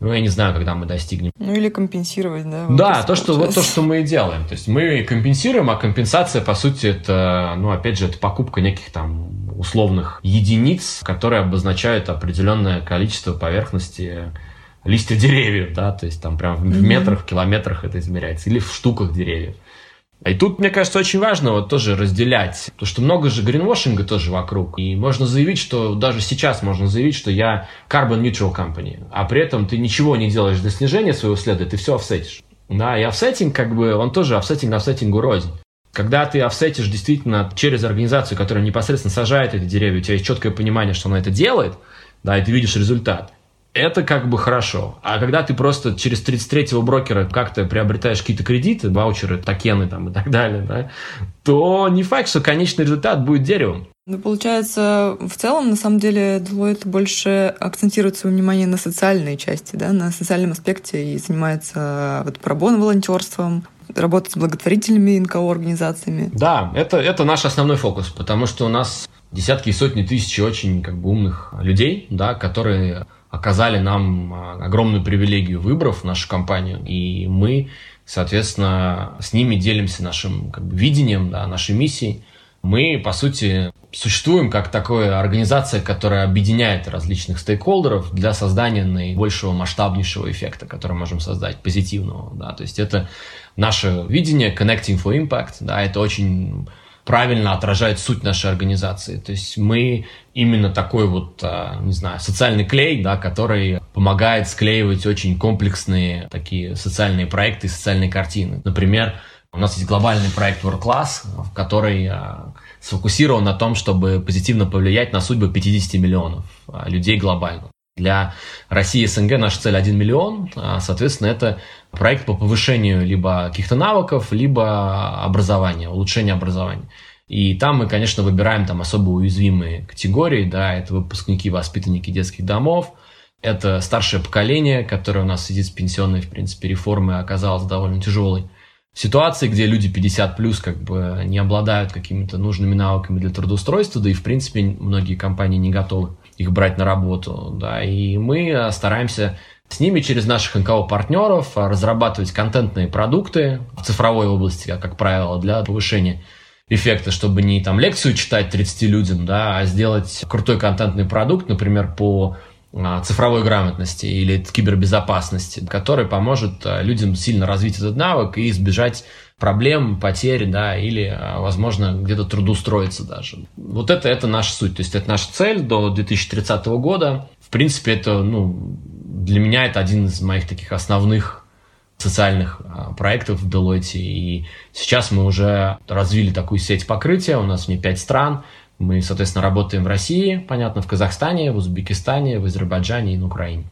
ну, я не знаю, когда мы достигнем. Ну, или компенсировать, да? Да, то, что, вот то, что мы и делаем. То есть мы компенсируем, а компенсация, по сути, это, ну, опять же, это покупка неких там условных единиц, которые обозначают определенное количество поверхности листьев деревьев, да, то есть там прям в метрах, в километрах это измеряется, или в штуках деревьев. И тут, мне кажется, очень важно вот тоже разделять, потому что много же гринвошинга тоже вокруг. И можно заявить, что даже сейчас можно заявить, что я carbon neutral company, а при этом ты ничего не делаешь для снижения своего следа, ты все офсетишь. Да, и офсетинг, как бы, он тоже офсетинг офсетингу рознь. Когда ты офсетишь действительно через организацию, которая непосредственно сажает эти деревья, у тебя есть четкое понимание, что она это делает, да, и ты видишь результат, это как бы хорошо. А когда ты просто через 33-го брокера как-то приобретаешь какие-то кредиты, ваучеры, токены там и так далее, да, то не факт, что конечный результат будет деревом. Ну, получается, в целом, на самом деле, Deloitte больше акцентирует свое внимание на социальной части, да, на социальном аспекте и занимается вот пробон волонтерством, работать с благотворительными НКО-организациями. Да, это, это наш основной фокус, потому что у нас десятки и сотни тысяч очень как бы умных людей, да, которые оказали нам а, огромную привилегию выбрав нашу компанию, и мы, соответственно, с ними делимся нашим как бы, видением, да, нашей миссией. Мы, по сути, существуем как такая организация, которая объединяет различных стейкхолдеров для создания наибольшего масштабнейшего эффекта, который можем создать, позитивного. Да. То есть это наше видение Connecting for Impact. Да, это очень правильно отражает суть нашей организации. То есть мы именно такой вот, а, не знаю, социальный клей, да, который помогает склеивать очень комплексные такие социальные проекты, социальные картины. Например, у нас есть глобальный проект World Class, в который а, сфокусирован на том, чтобы позитивно повлиять на судьбы 50 миллионов а, людей глобально. Для России и СНГ наша цель 1 миллион, соответственно, это проект по повышению либо каких-то навыков, либо образования, улучшения образования. И там мы, конечно, выбираем там особо уязвимые категории, да, это выпускники, воспитанники детских домов, это старшее поколение, которое у нас сидит с пенсионной, в принципе, реформы оказалось довольно тяжелой. Ситуации, где люди 50 плюс как бы не обладают какими-то нужными навыками для трудоустройства, да и в принципе многие компании не готовы их брать на работу, да, и мы стараемся с ними через наших НКО-партнеров разрабатывать контентные продукты в цифровой области, как правило, для повышения эффекта, чтобы не там лекцию читать 30 людям, да, а сделать крутой контентный продукт, например, по а, цифровой грамотности или кибербезопасности, который поможет а, людям сильно развить этот навык и избежать проблем, потерь, да, или, а, возможно, где-то трудоустроиться даже. Вот это, это наша суть, то есть это наша цель до 2030 года. В принципе, это, ну, для меня это один из моих таких основных социальных а, проектов в Deloitte. И сейчас мы уже развили такую сеть покрытия. У нас в ней пять стран. Мы, соответственно, работаем в России, понятно, в Казахстане, в Узбекистане, в Азербайджане и на Украине.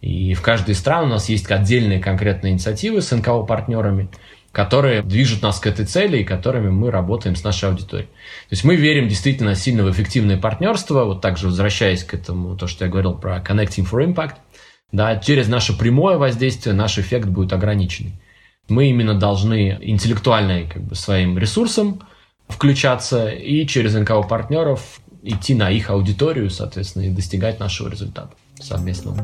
И в каждой из стран у нас есть отдельные конкретные инициативы с НКО-партнерами, которые движут нас к этой цели и которыми мы работаем с нашей аудиторией. То есть мы верим действительно сильно в эффективное партнерство, вот также возвращаясь к этому, то, что я говорил про Connecting for Impact – да, через наше прямое воздействие наш эффект будет ограниченный. Мы именно должны интеллектуальной как бы, своим ресурсом включаться и через НКО партнеров идти на их аудиторию, соответственно, и достигать нашего результата совместного.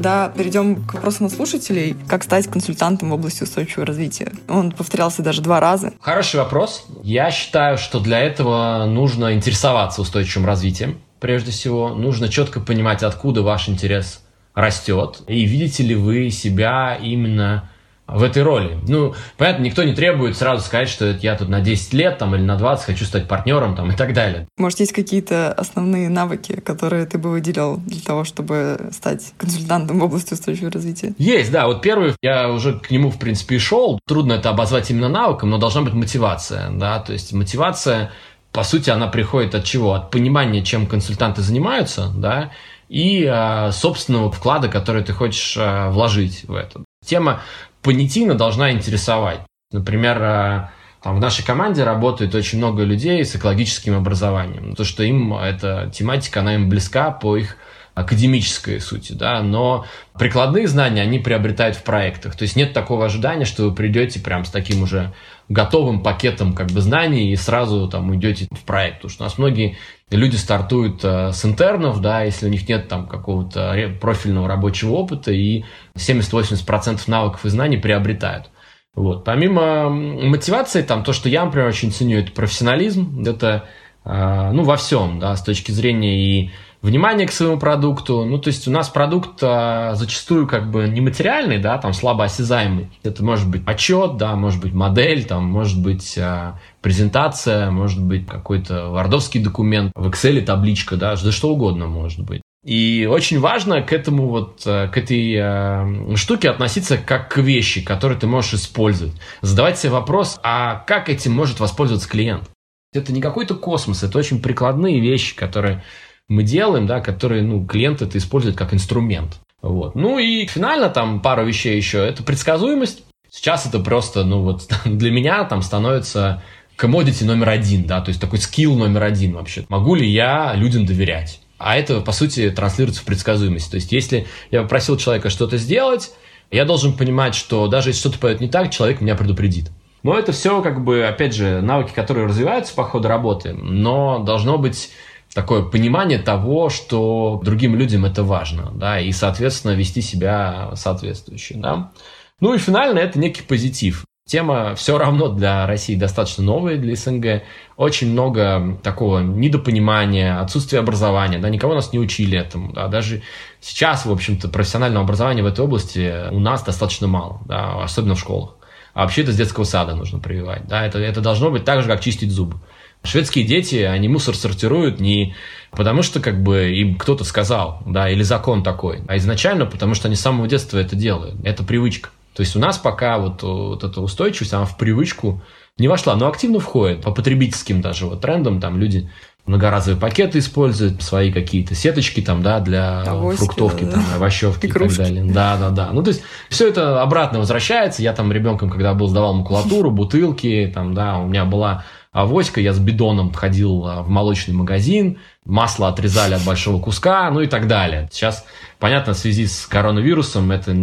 Тогда перейдем к вопросам от слушателей. Как стать консультантом в области устойчивого развития? Он повторялся даже два раза. Хороший вопрос. Я считаю, что для этого нужно интересоваться устойчивым развитием. Прежде всего, нужно четко понимать, откуда ваш интерес растет, и видите ли вы себя именно в этой роли. Ну, понятно, никто не требует сразу сказать, что я тут на 10 лет там, или на 20 хочу стать партнером там, и так далее. Может, есть какие-то основные навыки, которые ты бы выделил для того, чтобы стать консультантом в области устойчивого развития? Есть, да. Вот первый, я уже к нему, в принципе, и шел. Трудно это обозвать именно навыком, но должна быть мотивация, да, то есть мотивация по сути, она приходит от чего? От понимания, чем консультанты занимаются, да, и э, собственного вклада, который ты хочешь э, вложить в это. Тема понятийно должна интересовать. Например, э, там в нашей команде работает очень много людей с экологическим образованием. То, что им эта тематика, она им близка по их академической сути, да, но прикладные знания они приобретают в проектах. То есть нет такого ожидания, что вы придете прям с таким уже готовым пакетом как бы знаний и сразу там уйдете в проект. Потому что у нас многие люди стартуют э, с интернов, да, если у них нет там какого-то профильного рабочего опыта, и 70-80% навыков и знаний приобретают. Вот. Помимо мотивации, там то, что я, например, очень ценю, это профессионализм, это э, ну, во всем, да, с точки зрения и внимание к своему продукту. Ну, то есть у нас продукт а, зачастую как бы нематериальный, да, там слабо осязаемый. Это может быть отчет, да, может быть модель, там может быть а, презентация, может быть какой-то вардовский документ, в Excel табличка, да, да что угодно может быть. И очень важно к этому вот, а, к этой э, штуке относиться как к вещи, которые ты можешь использовать. Задавать себе вопрос, а как этим может воспользоваться клиент? Это не какой-то космос, это очень прикладные вещи, которые мы делаем, да, которые, ну, клиент это использует как инструмент. Вот. Ну и финально там пару вещей еще. Это предсказуемость. Сейчас это просто, ну вот для меня там становится commodity номер один, да, то есть такой скилл номер один вообще. Могу ли я людям доверять? А это, по сути, транслируется в предсказуемость. То есть, если я попросил человека что-то сделать, я должен понимать, что даже если что-то пойдет не так, человек меня предупредит. Но это все, как бы, опять же, навыки, которые развиваются по ходу работы, но должно быть такое понимание того, что другим людям это важно, да, и, соответственно, вести себя соответствующе, да. Ну и финально это некий позитив. Тема все равно для России достаточно новая, для СНГ. Очень много такого недопонимания, отсутствия образования, да, никого нас не учили этому, да, даже сейчас, в общем-то, профессионального образования в этой области у нас достаточно мало, да, особенно в школах. А вообще это с детского сада нужно прививать, да, это, это должно быть так же, как чистить зубы. Шведские дети, они мусор сортируют не потому, что как бы им кто-то сказал, да, или закон такой, а изначально потому, что они с самого детства это делают. Это привычка. То есть у нас пока вот, вот эта устойчивость, она в привычку не вошла, но активно входит по потребительским даже вот трендам, там люди многоразовые пакеты используют, свои какие-то сеточки там, да, для Авоськи, фруктовки, да, там, овощевки и, и так далее. Да, да, да. Ну, то есть, все это обратно возвращается. Я там ребенком, когда был, сдавал макулатуру, бутылки, там, да, у меня была авоська, я с бидоном ходил а, в молочный магазин, масло отрезали от большого куска, ну и так далее. Сейчас, понятно, в связи с коронавирусом это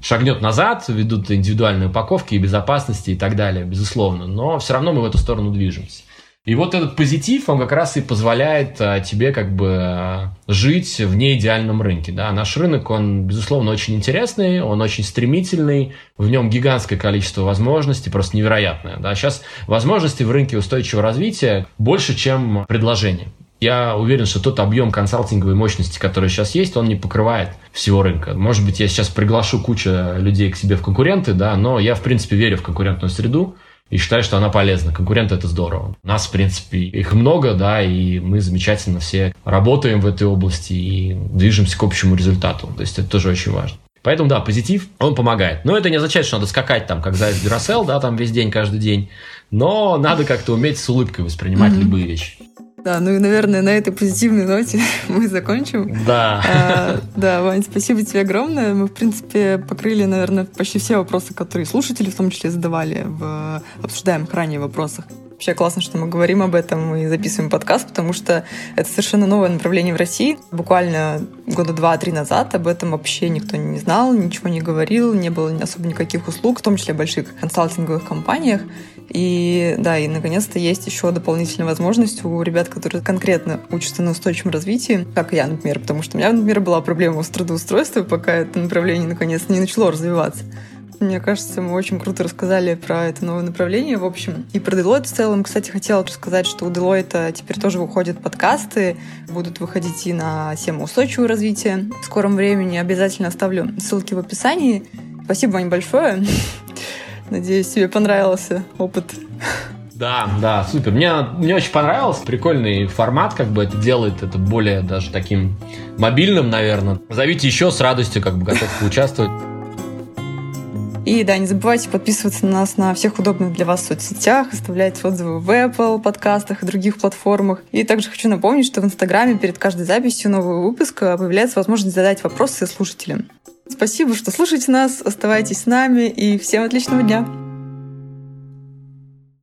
шагнет назад, ведут индивидуальные упаковки и безопасности и так далее, безусловно, но все равно мы в эту сторону движемся. И вот этот позитив, он как раз и позволяет а, тебе как бы а, жить в неидеальном рынке. Да? Наш рынок, он, безусловно, очень интересный, он очень стремительный, в нем гигантское количество возможностей, просто невероятное. Да? Сейчас возможностей в рынке устойчивого развития больше, чем предложений. Я уверен, что тот объем консалтинговой мощности, который сейчас есть, он не покрывает всего рынка. Может быть, я сейчас приглашу кучу людей к себе в конкуренты, да, но я, в принципе, верю в конкурентную среду и считаю, что она полезна. Конкурент это здорово. Нас, в принципе, их много, да, и мы замечательно все работаем в этой области и движемся к общему результату. То есть это тоже очень важно. Поэтому, да, позитив, он помогает. Но это не означает, что надо скакать там, как заяц Duracell, да, там весь день, каждый день. Но надо как-то уметь с улыбкой воспринимать mm-hmm. любые вещи. Да, ну и, наверное, на этой позитивной ноте мы закончим. Да. А, да, Вань, спасибо тебе огромное. Мы, в принципе, покрыли, наверное, почти все вопросы, которые слушатели в том числе задавали в обсуждаемых ранее вопросах. Вообще классно, что мы говорим об этом и записываем подкаст, потому что это совершенно новое направление в России. Буквально года два-три назад об этом вообще никто не знал, ничего не говорил, не было особо никаких услуг, в том числе больших консалтинговых компаниях. И да, и наконец-то есть еще дополнительная возможность у ребят, которые конкретно учатся на устойчивом развитии, как я, например, потому что у меня, например, была проблема с трудоустройством, пока это направление наконец не начало развиваться. Мне кажется, мы очень круто рассказали про это новое направление, в общем. И про Deloitte в целом, кстати, хотела рассказать, что у Deloitte теперь тоже выходят подкасты, будут выходить и на тему устойчивого развития. В скором времени обязательно оставлю ссылки в описании. Спасибо, Вань, большое. Надеюсь, тебе понравился опыт. Да, да, супер. Мне, мне очень понравилось. Прикольный формат, как бы это делает это более даже таким мобильным, наверное. Зовите еще с радостью, как бы готов поучаствовать. И да, не забывайте подписываться на нас на всех удобных для вас соцсетях, оставлять отзывы в Apple подкастах и других платформах. И также хочу напомнить, что в Инстаграме перед каждой записью нового выпуска появляется возможность задать вопросы слушателям. Спасибо, что слушаете нас, оставайтесь с нами и всем отличного дня!